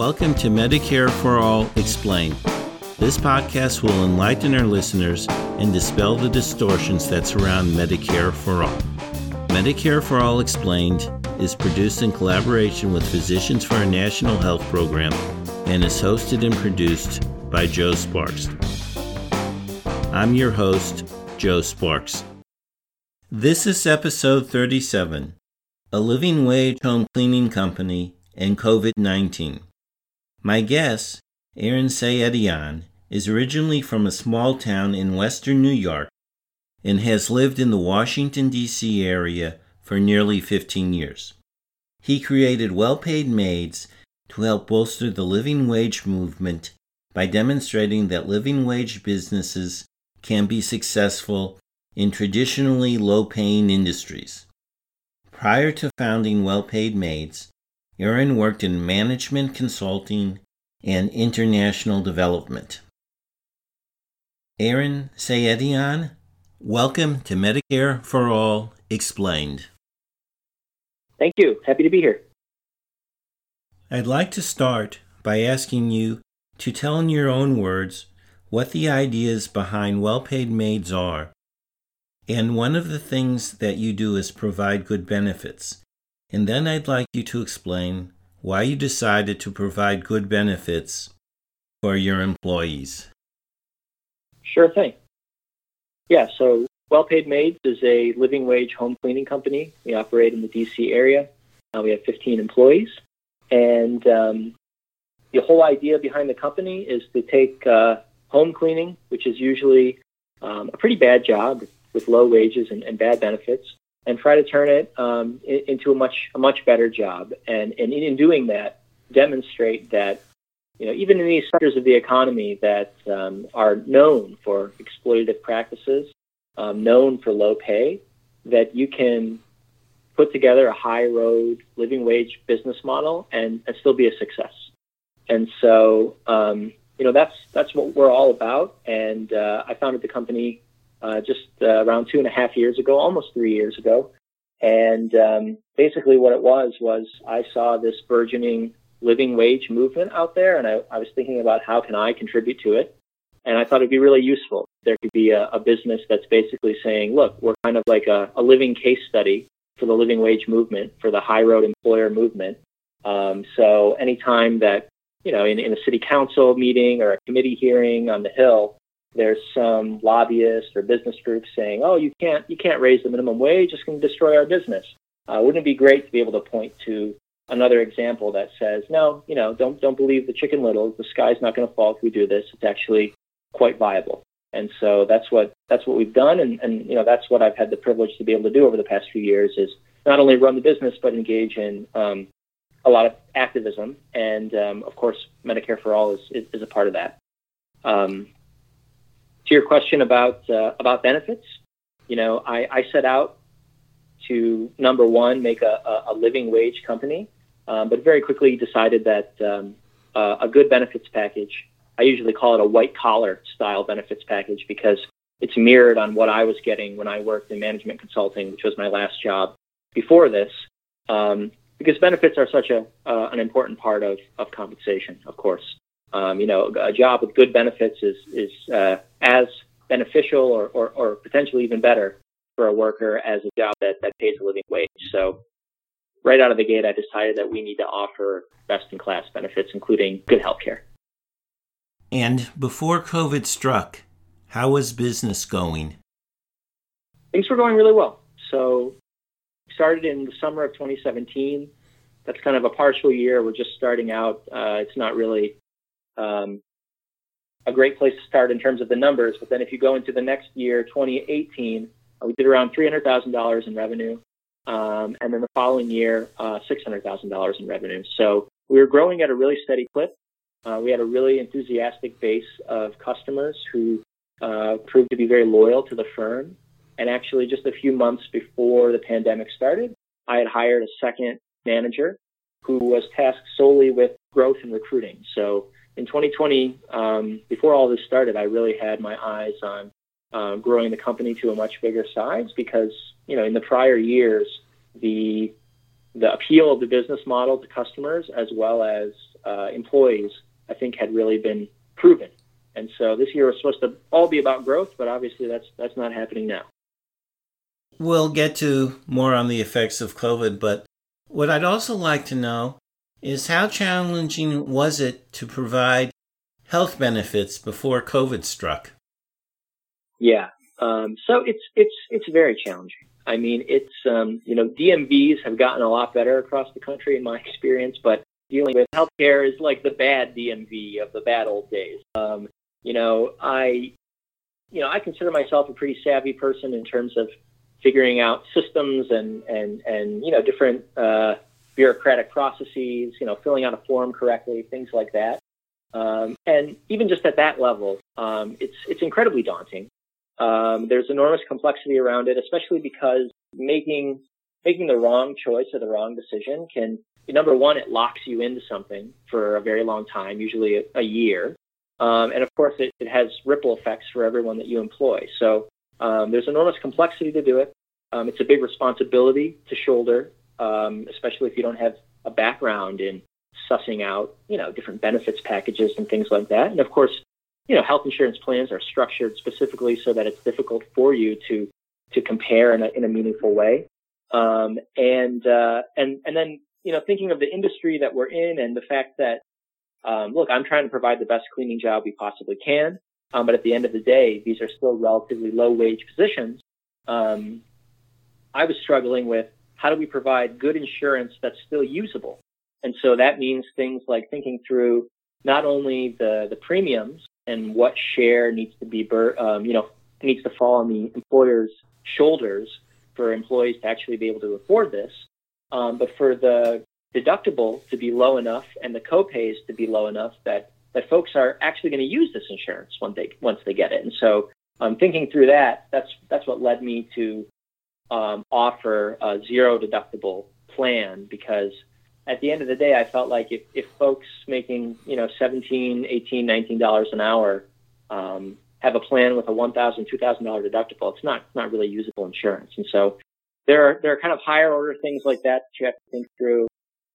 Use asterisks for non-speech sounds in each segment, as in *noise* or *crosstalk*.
Welcome to Medicare for All Explained. This podcast will enlighten our listeners and dispel the distortions that surround Medicare for All. Medicare for All Explained is produced in collaboration with Physicians for a National Health Program and is hosted and produced by Joe Sparks. I'm your host, Joe Sparks. This is episode 37 A Living Wage Home Cleaning Company and COVID 19. My guest, Aaron Sayedian, is originally from a small town in western New York and has lived in the Washington, D.C. area for nearly 15 years. He created well paid maids to help bolster the living wage movement by demonstrating that living wage businesses can be successful in traditionally low paying industries. Prior to founding Well Paid Maids, Aaron worked in management consulting and international development. Aaron Sayedian, welcome to Medicare for All Explained. Thank you. Happy to be here. I'd like to start by asking you to tell in your own words what the ideas behind well paid maids are. And one of the things that you do is provide good benefits. And then I'd like you to explain why you decided to provide good benefits for your employees. Sure thing. Yeah, so Well Paid Maids is a living wage home cleaning company. We operate in the DC area. Uh, we have 15 employees. And um, the whole idea behind the company is to take uh, home cleaning, which is usually um, a pretty bad job with low wages and, and bad benefits, and try to turn it um, into a much a much better job. And, and in doing that, demonstrate that you know even in these sectors of the economy that um, are known for exploitative practices, um, known for low pay, that you can put together a high road living wage business model and, and still be a success. And so um, you know that's that's what we're all about. And uh, I founded the company uh, just uh, around two and a half years ago, almost three years ago. And um, basically, what it was was I saw this burgeoning living wage movement out there, and I, I, was thinking about how can I contribute to it. And I thought it'd be really useful. There could be a, a business that's basically saying, "Look, we're kind of like a, a, living case study for the living wage movement, for the high road employer movement." Um, so anytime that you know, in, in a city council meeting or a committee hearing on the Hill, there's some lobbyists or business groups saying, "Oh, you can't you can't raise the minimum wage; it's going to destroy our business." Uh, wouldn't it be great to be able to point to another example that says, "No, you know, don't don't believe the chicken little. The sky's not going to fall if we do this. It's actually quite viable." And so that's what that's what we've done, and and you know that's what I've had the privilege to be able to do over the past few years is not only run the business but engage in um, a lot of activism, and um, of course, Medicare for All is, is, is a part of that. Um, to your question about uh, about benefits, you know, I, I, set out to number one make a, a living wage company, um, but very quickly decided that um, uh, a good benefits package. I usually call it a white collar style benefits package because it's mirrored on what I was getting when I worked in management consulting, which was my last job before this. Um, because benefits are such a uh, an important part of, of compensation, of course. Um, you know, a job with good benefits is is uh, as beneficial or, or, or, potentially even better for a worker as a job that, that pays a living wage. So right out of the gate, I decided that we need to offer best in class benefits, including good health care. And before COVID struck, how was business going? Things were going really well. So started in the summer of 2017. That's kind of a partial year. We're just starting out. Uh, it's not really um, a great place to start in terms of the numbers. But then if you go into the next year, 2018, uh, we did around $300,000 in revenue. Um, and then the following year, uh, $600,000 in revenue. So we were growing at a really steady clip. Uh, we had a really enthusiastic base of customers who uh, proved to be very loyal to the firm. And actually, just a few months before the pandemic started, I had hired a second manager who was tasked solely with growth and recruiting. So in 2020, um, before all this started, I really had my eyes on uh, growing the company to a much bigger size because, you know, in the prior years, the the appeal of the business model to customers as well as uh, employees, I think, had really been proven. And so this year was supposed to all be about growth, but obviously that's that's not happening now. We'll get to more on the effects of COVID, but what I'd also like to know is how challenging was it to provide health benefits before COVID struck? Yeah, um, so it's it's it's very challenging. I mean, it's um, you know DMVs have gotten a lot better across the country in my *laughs* experience, but dealing with healthcare is like the bad DMV of the bad old days. Um, you know, I you know I consider myself a pretty savvy person in terms of figuring out systems and and and you know different uh, bureaucratic processes. You know, filling out a form correctly, things like that. Um, and even just at that level, um, it's it's incredibly daunting. Um, there's enormous complexity around it, especially because making making the wrong choice or the wrong decision can number one it locks you into something for a very long time, usually a, a year, um, and of course it, it, has ripple effects for everyone that you employ. So um, there's enormous complexity to do it. Um, it's a big responsibility to shoulder, um, especially if you don't have a background in sussing out, you know, different benefits packages and things like that. And of course, you know, health insurance plans are structured specifically so that it's difficult for you to to compare in a, in a meaningful way. Um, and uh, and and then you know, thinking of the industry that we're in and the fact that um, look, I'm trying to provide the best cleaning job we possibly can, um, but at the end of the day, these are still relatively low wage positions. Um, I was struggling with how do we provide good insurance that's still usable, and so that means things like thinking through not only the the premiums and what share needs to be, um, you know, needs to fall on the employer's shoulders for employees to actually be able to afford this. Um, but for the deductible to be low enough and the copays to be low enough that, that folks are actually going to use this insurance when they, once they get it. And so um, thinking through that, that's, that's what led me to um, offer a zero deductible plan because at the end of the day, I felt like if, if folks making, you know, 17, 18, 19 dollars an hour um, have a plan with a $1,000, $2,000 deductible, it's not, not really usable insurance. And so there are, there are kind of higher order things like that that you have to think through.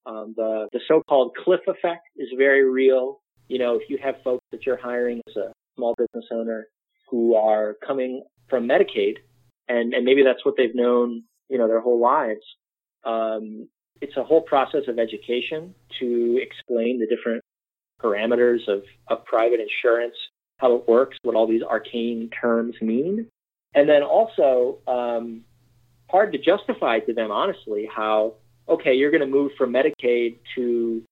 Um, the, the so-called cliff effect is very real. You know, if you have folks that you're hiring as a small business owner who are coming from Medicaid and, and maybe that's what they've known, you know, their whole lives, um, it's a whole process of education to explain the different parameters of, of private insurance, how it works, what all these arcane terms mean. And then also, um, hard to justify to them, honestly, how, okay, you're going to move from Medicaid to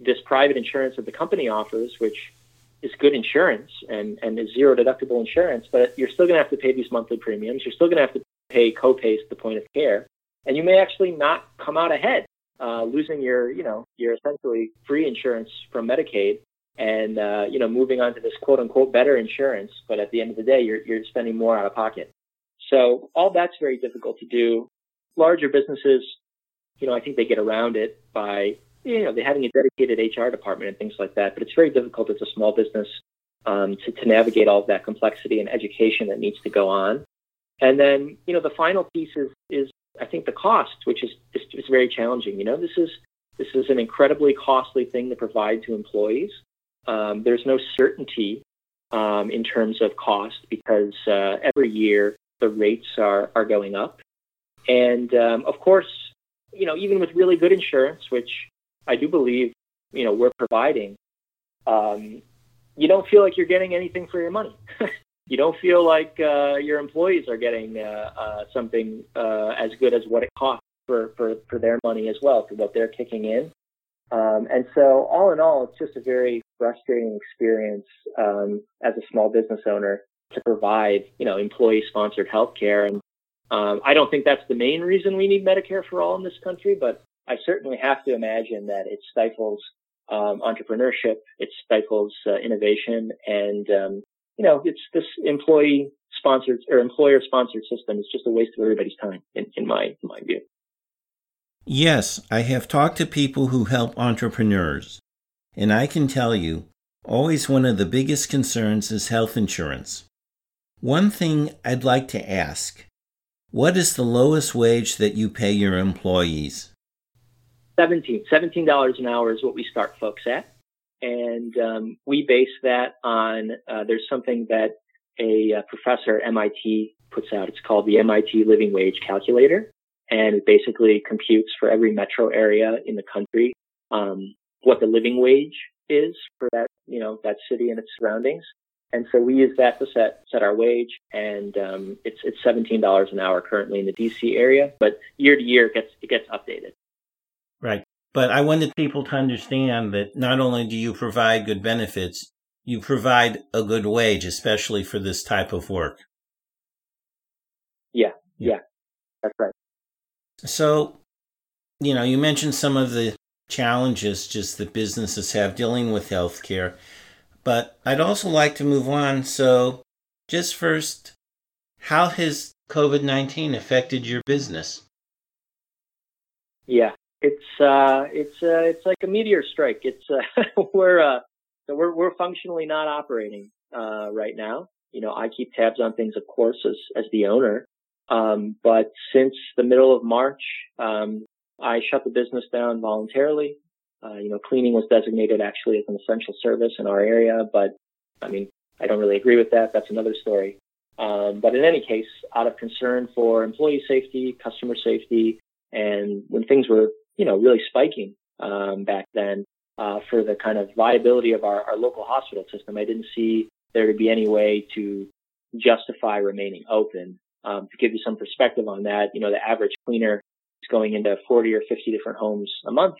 this private insurance that the company offers, which is good insurance and, and is zero deductible insurance, but you're still going to have to pay these monthly premiums. You're still going to have to pay copays at the point of care. And you may actually not come out ahead uh, losing your, you know, your essentially free insurance from Medicaid and, uh, you know, moving on to this quote unquote better insurance. But at the end of the day, you're, you're spending more out of pocket. So all that's very difficult to do. Larger businesses, you know, I think they get around it by, you know, they having a dedicated HR department and things like that. But it's very difficult as a small business um, to, to navigate all of that complexity and education that needs to go on. And then, you know, the final piece is, is I think the cost, which is, is, is very challenging. You know, this is this is an incredibly costly thing to provide to employees. Um, there's no certainty um, in terms of cost because uh, every year the rates are are going up, and um, of course, you know, even with really good insurance, which I do believe, you know, we're providing, um, you don't feel like you're getting anything for your money. *laughs* you don't feel like uh, your employees are getting uh, uh, something uh, as good as what it costs for, for, for their money as well, for what they're kicking in. Um, and so, all in all, it's just a very frustrating experience um, as a small business owner to provide, you know, employee-sponsored healthcare. And um, I don't think that's the main reason we need Medicare for all in this country, but I certainly have to imagine that it stifles um, entrepreneurship, it stifles uh, innovation, and um, you know, it's this employee sponsored or employer sponsored system is just a waste of everybody's time in, in my in my view. Yes, I have talked to people who help entrepreneurs, and I can tell you, always one of the biggest concerns is health insurance. One thing I'd like to ask what is the lowest wage that you pay your employees? 17. $17 an hour is what we start folks at. and um, we base that on uh, there's something that a, uh, professor at MIT puts out. It's called the MIT Living Wage Calculator, and it basically computes for every metro area in the country um, what the living wage is for that you know that city and its surroundings. And so we use that to set set our wage, and um, it's it's seventeen dollars an hour currently in the DC area, but year to year it gets it gets updated. Right. But I wanted people to understand that not only do you provide good benefits, you provide a good wage, especially for this type of work. Yeah, yeah, that's right. So, you know, you mentioned some of the challenges just that businesses have dealing with healthcare, but I'd also like to move on. So, just first, how has COVID 19 affected your business? Yeah, it's uh, it's uh, it's like a meteor strike. It's uh, *laughs* we're uh, we're we're functionally not operating uh, right now. You know, I keep tabs on things, of course, as as the owner. Um, but since the middle of March, um, I shut the business down voluntarily. Uh, you know, cleaning was designated actually as an essential service in our area, but I mean, I don't really agree with that. That's another story. Um, but in any case, out of concern for employee safety, customer safety, and when things were you know, really spiking um, back then uh, for the kind of viability of our, our local hospital system. I didn't see there to be any way to justify remaining open. Um, to give you some perspective on that, you know, the average cleaner is going into 40 or 50 different homes a month.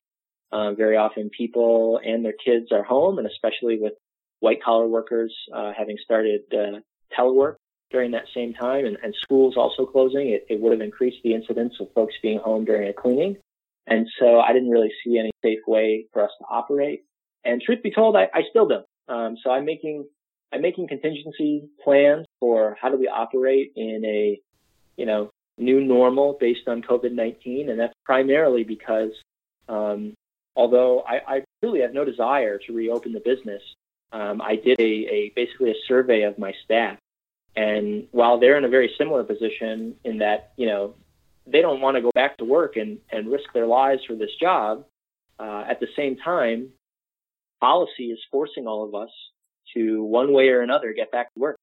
Um, very often people and their kids are home, and especially with white collar workers uh, having started uh, telework during that same time and, and schools also closing, it, it, would have increased the incidence of folks being home during a cleaning. And so I didn't really see any safe way for us to operate. And truth be told, I, I still don't. Um, so I'm making, I'm making contingency plans for how do we operate in a, you know, new normal based on COVID-19. And that's primarily because, um, although I, I really have no desire to reopen the business, um, I did a, a basically a survey of my staff. And while they're in a very similar position in that, you know, they don't want to go back to work and, and risk their lives for this job. Uh, at the same time, policy is forcing all of us to one way or another get back to work.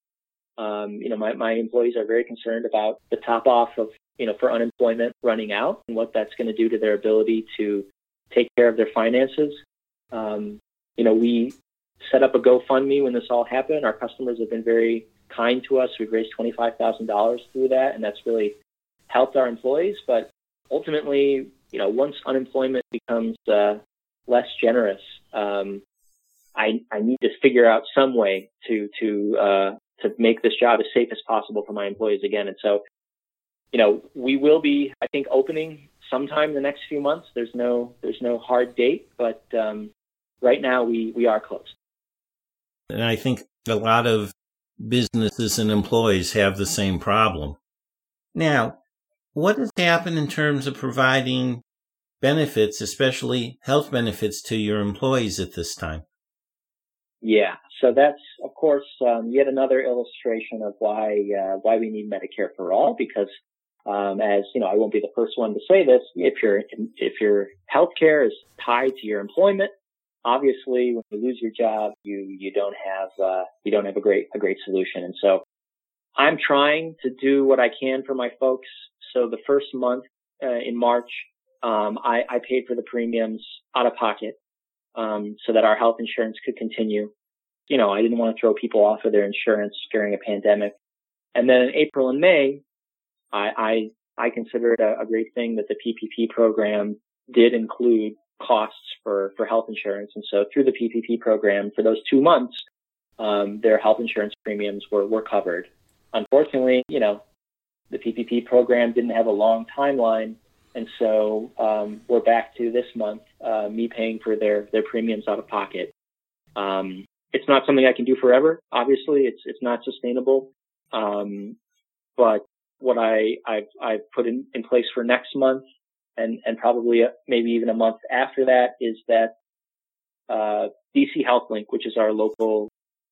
Um, you know, my, my employees are very concerned about the top off of, you know, for unemployment running out and what that's going to do to their ability to take care of their finances. Um, you know, we set up a GoFundMe when this all happened. Our customers have been very kind to us. We've raised $25,000 through that, and that's really helped our employees, but ultimately, you know, once unemployment becomes uh, less generous, um, I, I need to figure out some way to to uh, to make this job as safe as possible for my employees again. And so, you know, we will be, I think, opening sometime in the next few months. There's no there's no hard date, but um, right now we we are closed. And I think a lot of businesses and employees have the same problem. Now, what has happened in terms of providing benefits, especially health benefits to your employees at this time? Yeah, so that's of course um, yet another illustration of why uh, why we need Medicare for all. Because um, as you know, I won't be the first one to say this. If your if your health care is tied to your employment, obviously when you lose your job, you you don't have uh, you don't have a great a great solution. And so I'm trying to do what I can for my folks so the first month uh, in March, um, I, I, paid for the premiums out of pocket um, so that our health insurance could continue. You know, I didn't want to throw people off of their insurance during a pandemic. And then in April and May, I I, I considered a, a great thing that the PPP program did include costs for for health insurance. And so through the PPP program, for those two months, um, their health insurance premiums were were covered. Unfortunately, you know, the PPP program didn't have a long timeline, and so um, we're back to this month, uh, me paying for their their premiums out of pocket. Um, it's not something I can do forever. Obviously, it's it's not sustainable. Um, but what I I've I've put in, in place for next month, and and probably a, maybe even a month after that, is that uh, DC HealthLink, which is our local,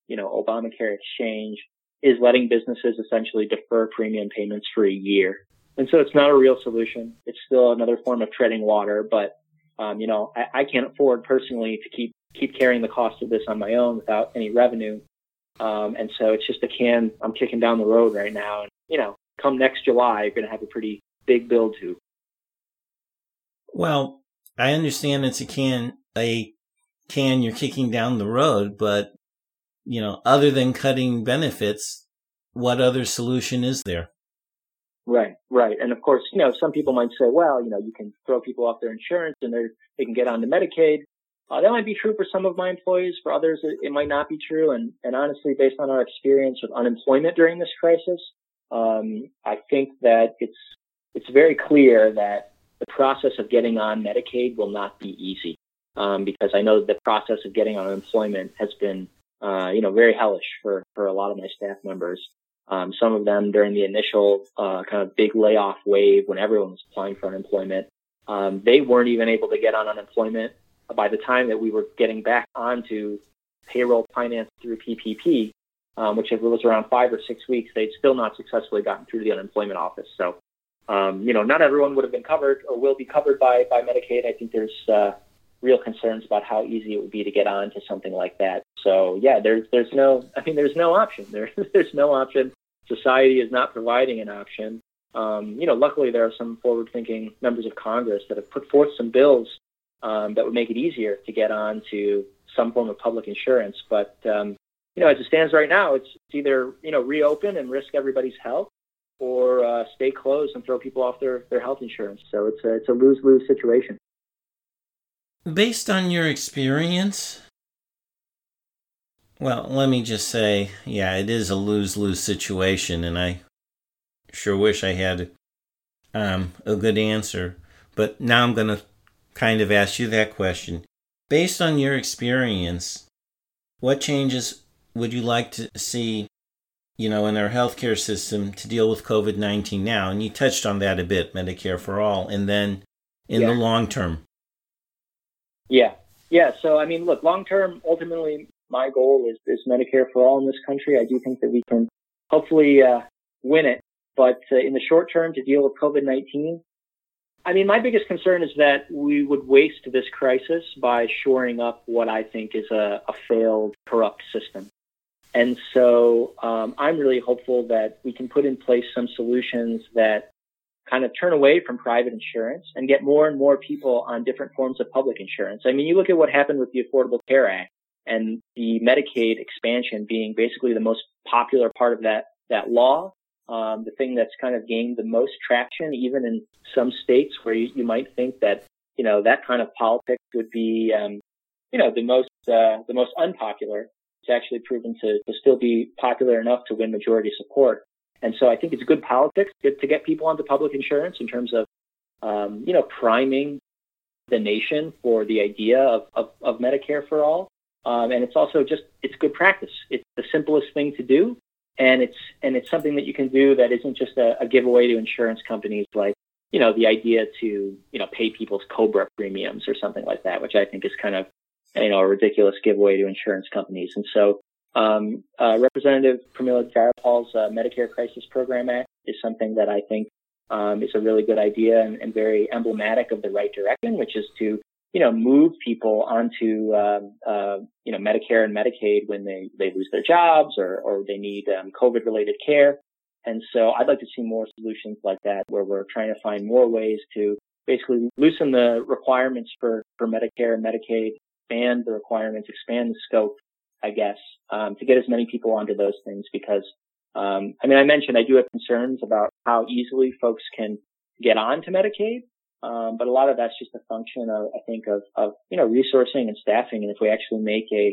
you know, Obamacare exchange, is letting businesses essentially defer premium payments for a year. And so it's not a real solution. It's still another form of treading water, but, um, you know, I, I can't afford personally to keep keep carrying the cost of this on my own without any revenue. Um, and so it's just a can I'm kicking down the road right now. And, you know, come next July, you're going to have a pretty big bill to. Well, I understand it's a can, a can you're kicking down the road, but, you know, other than cutting benefits, what other solution is there? Right, right. And of course, you know, some people might say, well, you know, you can throw people off their insurance and they they can get onto Medicaid. Uh, that might be true for some of my employees. For others, it, it, might not be true. And, and honestly, based on our experience with unemployment during this crisis, um, I think that it's it's very clear that the process of getting on Medicaid will not be easy um, because I know the process of getting on unemployment has been, uh, you know, very hellish for for a lot of my staff members. Um, some of them during the initial uh, kind of big layoff wave when everyone was applying for unemployment, um, they weren't even able to get on unemployment by the time that we were getting back onto payroll finance through PPP, um, which was around five or six weeks, they'd still not successfully gotten through the unemployment office. So, um, you know, not everyone would have been covered or will be covered by, by Medicaid. I think there's uh, real concerns about how easy it would be to get on to something like that. So, yeah, there's there's no, I mean, there's no option. *laughs* There, there's no option. Society is not providing an option. Um, you know, luckily there are some forward-thinking members of Congress that have put forth some bills um, that would make it easier to get on to some form of public insurance. But um, you know, as it stands right now, it's, it's either you know reopen and risk everybody's health, or uh, stay closed and throw people off their, their health insurance. So it's a it's a lose lose situation. Based on your experience, well, let me just say, yeah, it is a lose lose situation, and I sure wish I had um, a good answer. But now I'm going to kind of ask you that question. Based on your experience, what changes would you like to see, you know, in our healthcare system to deal with COVID 19 now? And you touched on that a bit, Medicare for all, and then in yeah. the long term. Yeah. Yeah. So, I mean, look, long term, ultimately, my goal is, is Medicare for all in this country. I do think that we can hopefully uh, win it. But uh, in the short term, to deal with COVID 19, I mean, my biggest concern is that we would waste this crisis by shoring up what I think is a, a failed, corrupt system. And so um, I'm really hopeful that we can put in place some solutions that kind of turn away from private insurance and get more and more people on different forms of public insurance. I mean, you look at what happened with the Affordable Care Act and the Medicaid expansion being basically the most popular part of that, that law um, the thing that's kind of gained the most traction, even in some states where you, you might think that you know that kind of politics would be um, you know the most uh, the most unpopular. It's actually proven to, to still be popular enough to win majority support. And so I think it's good politics to, get people onto public insurance in terms of um, you know priming the nation for the idea of, of, of Medicare for all. Um, and it's also just it's good practice. It's the simplest thing to do, and it's and it's something that you can do that isn't just a, a giveaway to insurance companies like you know the idea to you know pay people's cobra premiums or something like that which i think is kind of you know a ridiculous giveaway to insurance companies and so um, uh, representative pramila jayapal's uh, medicare crisis program act is something that i think um, is a really good idea and, and very emblematic of the right direction which is to you know, move people onto, um, uh, you know, Medicare and Medicaid when they, they lose their jobs or, or they need um, COVID related care. And so I'd like to see more solutions like that where we're trying to find more ways to basically loosen the requirements for, for Medicare and Medicaid, expand the requirements, expand the scope, I guess, um, to get as many people onto those things because, um, I mean, I mentioned I do have concerns about how easily folks can get on to Medicaid. Um, but a lot of that's just a function of, I think, of, of, you know, resourcing and staffing. And if we actually make a,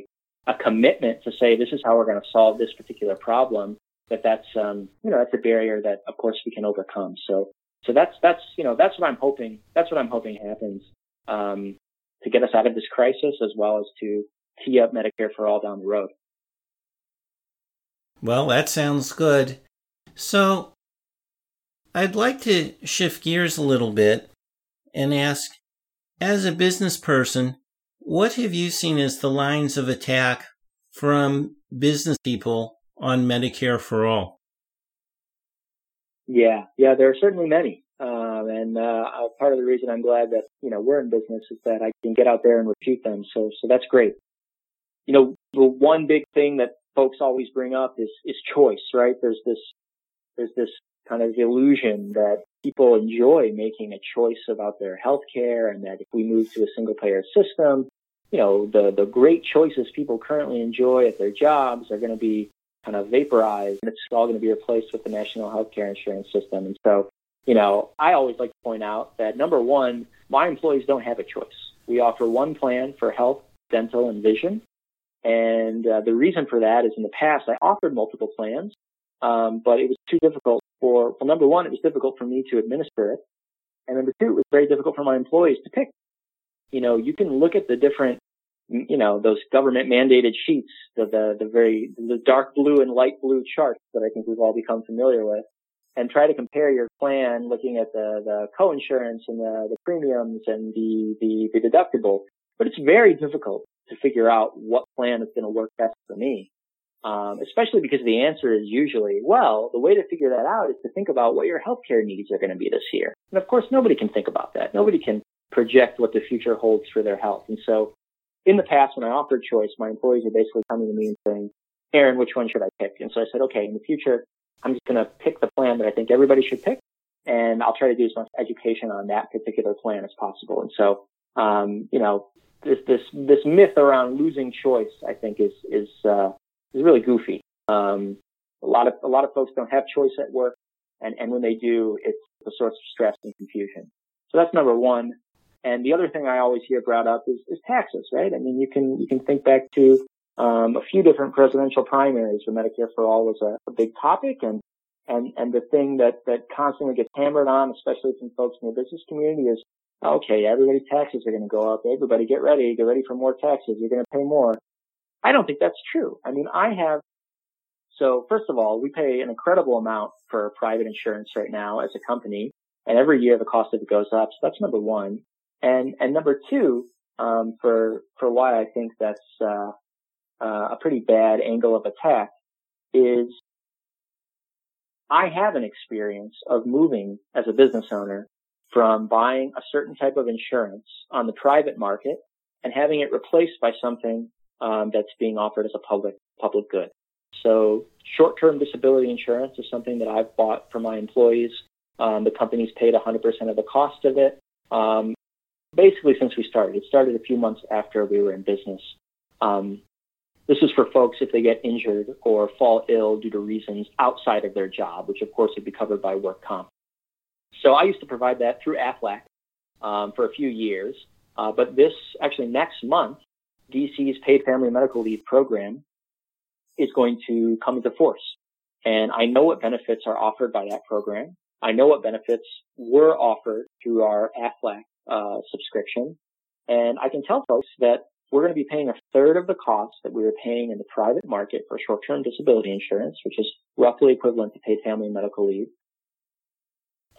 a commitment to say, this is how we're going to solve this particular problem, that that's, um, you know, that's a barrier that, of course, we can overcome. So, so that's, that's, you know, that's what I'm hoping, that's what I'm hoping happens, um, to get us out of this crisis as well as to tee up Medicare for all down the road. Well, that sounds good. So, I'd like to shift gears a little bit and ask, as a business person, what have you seen as the lines of attack from business people on Medicare for all? Yeah, yeah, there are certainly many. Um, and uh, part of the reason I'm glad that you know we're in business is that I can get out there and refute them. So, so that's great. You know, the one big thing that folks always bring up is, is choice, right? There's this, there's this kind of illusion that people enjoy making a choice about their health care and that if we move to a single payer system, you know, the, the great choices people currently enjoy at their jobs are going to be kind of vaporized and it's all going to be replaced with the national healthcare insurance system. And so, you know, I always like to point out that number one, my employees don't have a choice. We offer one plan for health, dental, and vision. And uh, the reason for that is in the past I offered multiple plans, um, but it was too difficult for, well, number one, it was difficult for me to administer it. And number two, it was very difficult for my employees to pick. You know, you can look at the different, you know, those government mandated sheets, the, the, the very, the dark blue and light blue charts that I think we've all become familiar with and try to compare your plan looking at the, the co-insurance and the, the premiums and the, the, the deductible. But it's very difficult to figure out what plan is going to work best for me. Um, especially because the answer is usually, well, the way to figure that out is to think about what your healthcare needs are going to be this year. And of course, nobody can think about that. Nobody can project what the future holds for their health. And so in the past, when I offered choice, my employees are basically coming to me and saying, Aaron, which one should I pick? And so I said, okay, in the future, I'm just going to pick the plan that I think everybody should pick. And I'll try to do as much education on that particular plan as possible. And so, um, you know, this, this, this myth around losing choice, I think is, is, uh, is really goofy. Um, a lot of, a lot of folks don't have choice at work. And, and when they do, it's a source of stress and confusion. So that's number one. And the other thing I always hear brought up is, is taxes, right? I mean, you can, you can think back to, um, a few different presidential primaries where Medicare for All was a, a big topic and, and, and the thing that, that constantly gets hammered on, especially from folks in the business community is, okay, everybody's taxes are going to go up. Everybody get ready. Get ready for more taxes. You're going to pay more. I don't think that's true. I mean, I have, so first of all, we pay an incredible amount for private insurance right now as a company. And every year the cost of it goes up. So that's number one. And, and number two, um, for, for why I think that's, uh, uh, a pretty bad angle of attack is I have an experience of moving as a business owner from buying a certain type of insurance on the private market and having it replaced by something um, that's being offered as a public public good. So short-term disability insurance is something that I've bought for my employees. Um, the company's paid 100% of the cost of it. Um, basically, since we started, it started a few months after we were in business. Um, this is for folks if they get injured or fall ill due to reasons outside of their job, which of course would be covered by work comp. So I used to provide that through AFLAC um, for a few years. Uh, but this actually next month, DC's paid family medical leave program is going to come into force. And I know what benefits are offered by that program. I know what benefits were offered through our AFLAC uh, subscription. And I can tell folks that we're going to be paying a third of the cost that we were paying in the private market for short-term disability insurance, which is roughly equivalent to paid family medical leave.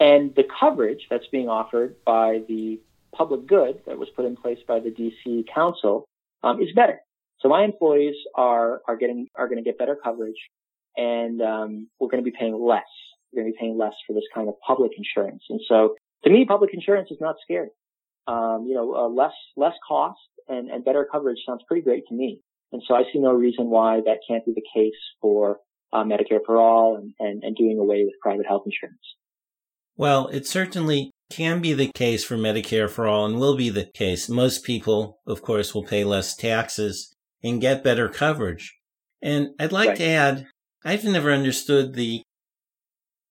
And the coverage that's being offered by the public good that was put in place by the DC Council um, is better. So my employees are are getting are going to get better coverage, and um, we're going to be paying less. We're going to be paying less for this kind of public insurance. And so, to me, public insurance is not scary. Um, you know, uh, less less cost and, and better coverage sounds pretty great to me. And so I see no reason why that can't be the case for uh, Medicare for all and, and, and doing away with private health insurance. Well, it certainly can be the case for Medicare for all and will be the case. Most people, of course, will pay less taxes and get better coverage. And I'd like right. to add, I've never understood the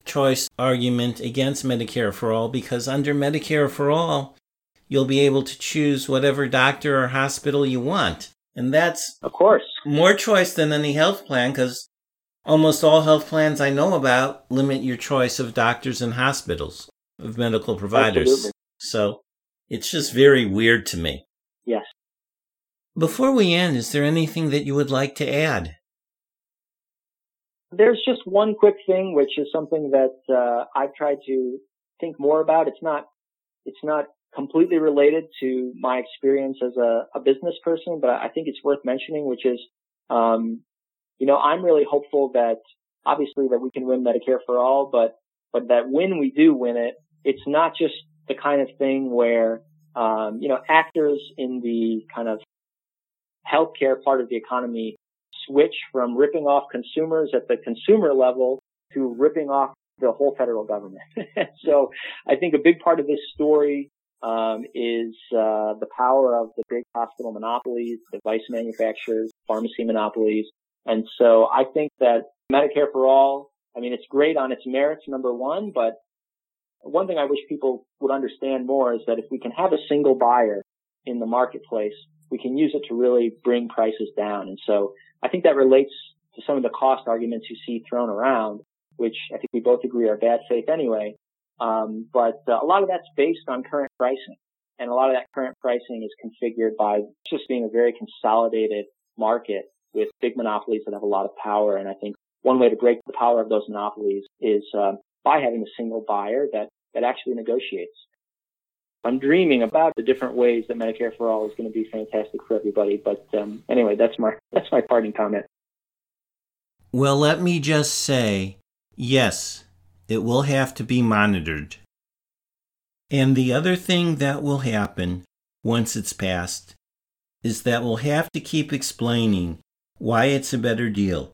choice argument against Medicare for all because under Medicare for all, you'll be able to choose whatever doctor or hospital you want. And that's, of course, more choice than any health plan because almost all health plans I know about limit your choice of doctors and hospitals, of medical providers. Absolutely. So it's just very weird to me. Yes. Before we end, is there anything that you would like to add? There's just one quick thing, which is something that uh, I've tried to think more about. It's not, it's not completely related to my experience as a, a business person, but I think it's worth mentioning, which is, um, you know, I'm really hopeful that obviously that we can win Medicare for all, but, but that when we do win it, it's not just the kind of thing where, um, you know, actors in the kind of healthcare part of the economy switch from ripping off consumers at the consumer level to ripping off the whole federal government. *laughs* so I think a big part of this story um, is uh, the power of the big hospital monopolies, device manufacturers, pharmacy monopolies. And so I think that Medicare for all, I mean, it's great on its merits, number one, but one thing I wish people would understand more is that if we can have a single buyer in the marketplace, we can use it to really bring prices down. And so I think that relates to some of the cost arguments you see thrown around, which I think we both agree are bad faith anyway. Um, but uh, a lot of that's based on current pricing. And a lot of that current pricing is configured by just being a very consolidated market with big monopolies that have a lot of power. And I think one way to break the power of those monopolies is uh, by having a single buyer that, that actually negotiates. I'm dreaming about the different ways that Medicare for All is going to be fantastic for everybody. But um, anyway, that's my *laughs* that's my parting comment. Well, let me just say, yes, it will have to be monitored. And the other thing that will happen once it's passed is that we'll have to keep explaining why it's a better deal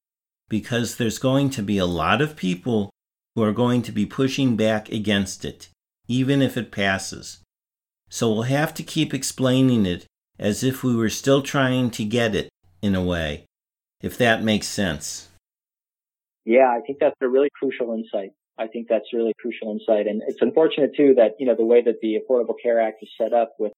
because there's going to be a lot of people who are going to be pushing back against it, even if it passes. So we'll have to keep explaining it as if we were still trying to get it, in a way, if that makes sense. Yeah, I think that's a really crucial insight. I think that's really crucial insight. And it's unfortunate too that, you know, the way that the Affordable Care Act is set up with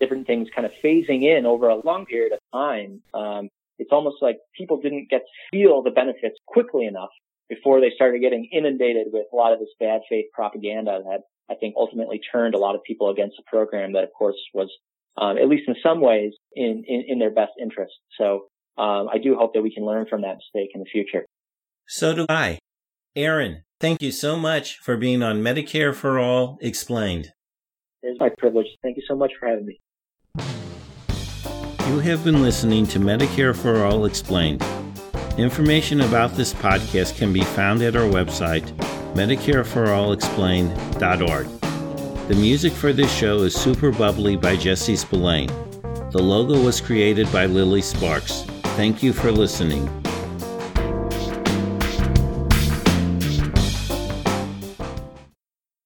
different things kind of phasing in over a long period of time, um, it's almost like people didn't get to feel the benefits quickly enough before they started getting inundated with a lot of this bad faith propaganda that I think ultimately turned a lot of people against the program that of course was, um, at least in some ways in, in, in their best interest. So, um, I do hope that we can learn from that mistake in the future. So do I. Aaron, thank you so much for being on Medicare for All Explained. It's my privilege. Thank you so much for having me. You have been listening to Medicare for All Explained. Information about this podcast can be found at our website, MedicareForAllExplained.org. The music for this show is Super Bubbly by Jesse Spillane. The logo was created by Lily Sparks. Thank you for listening.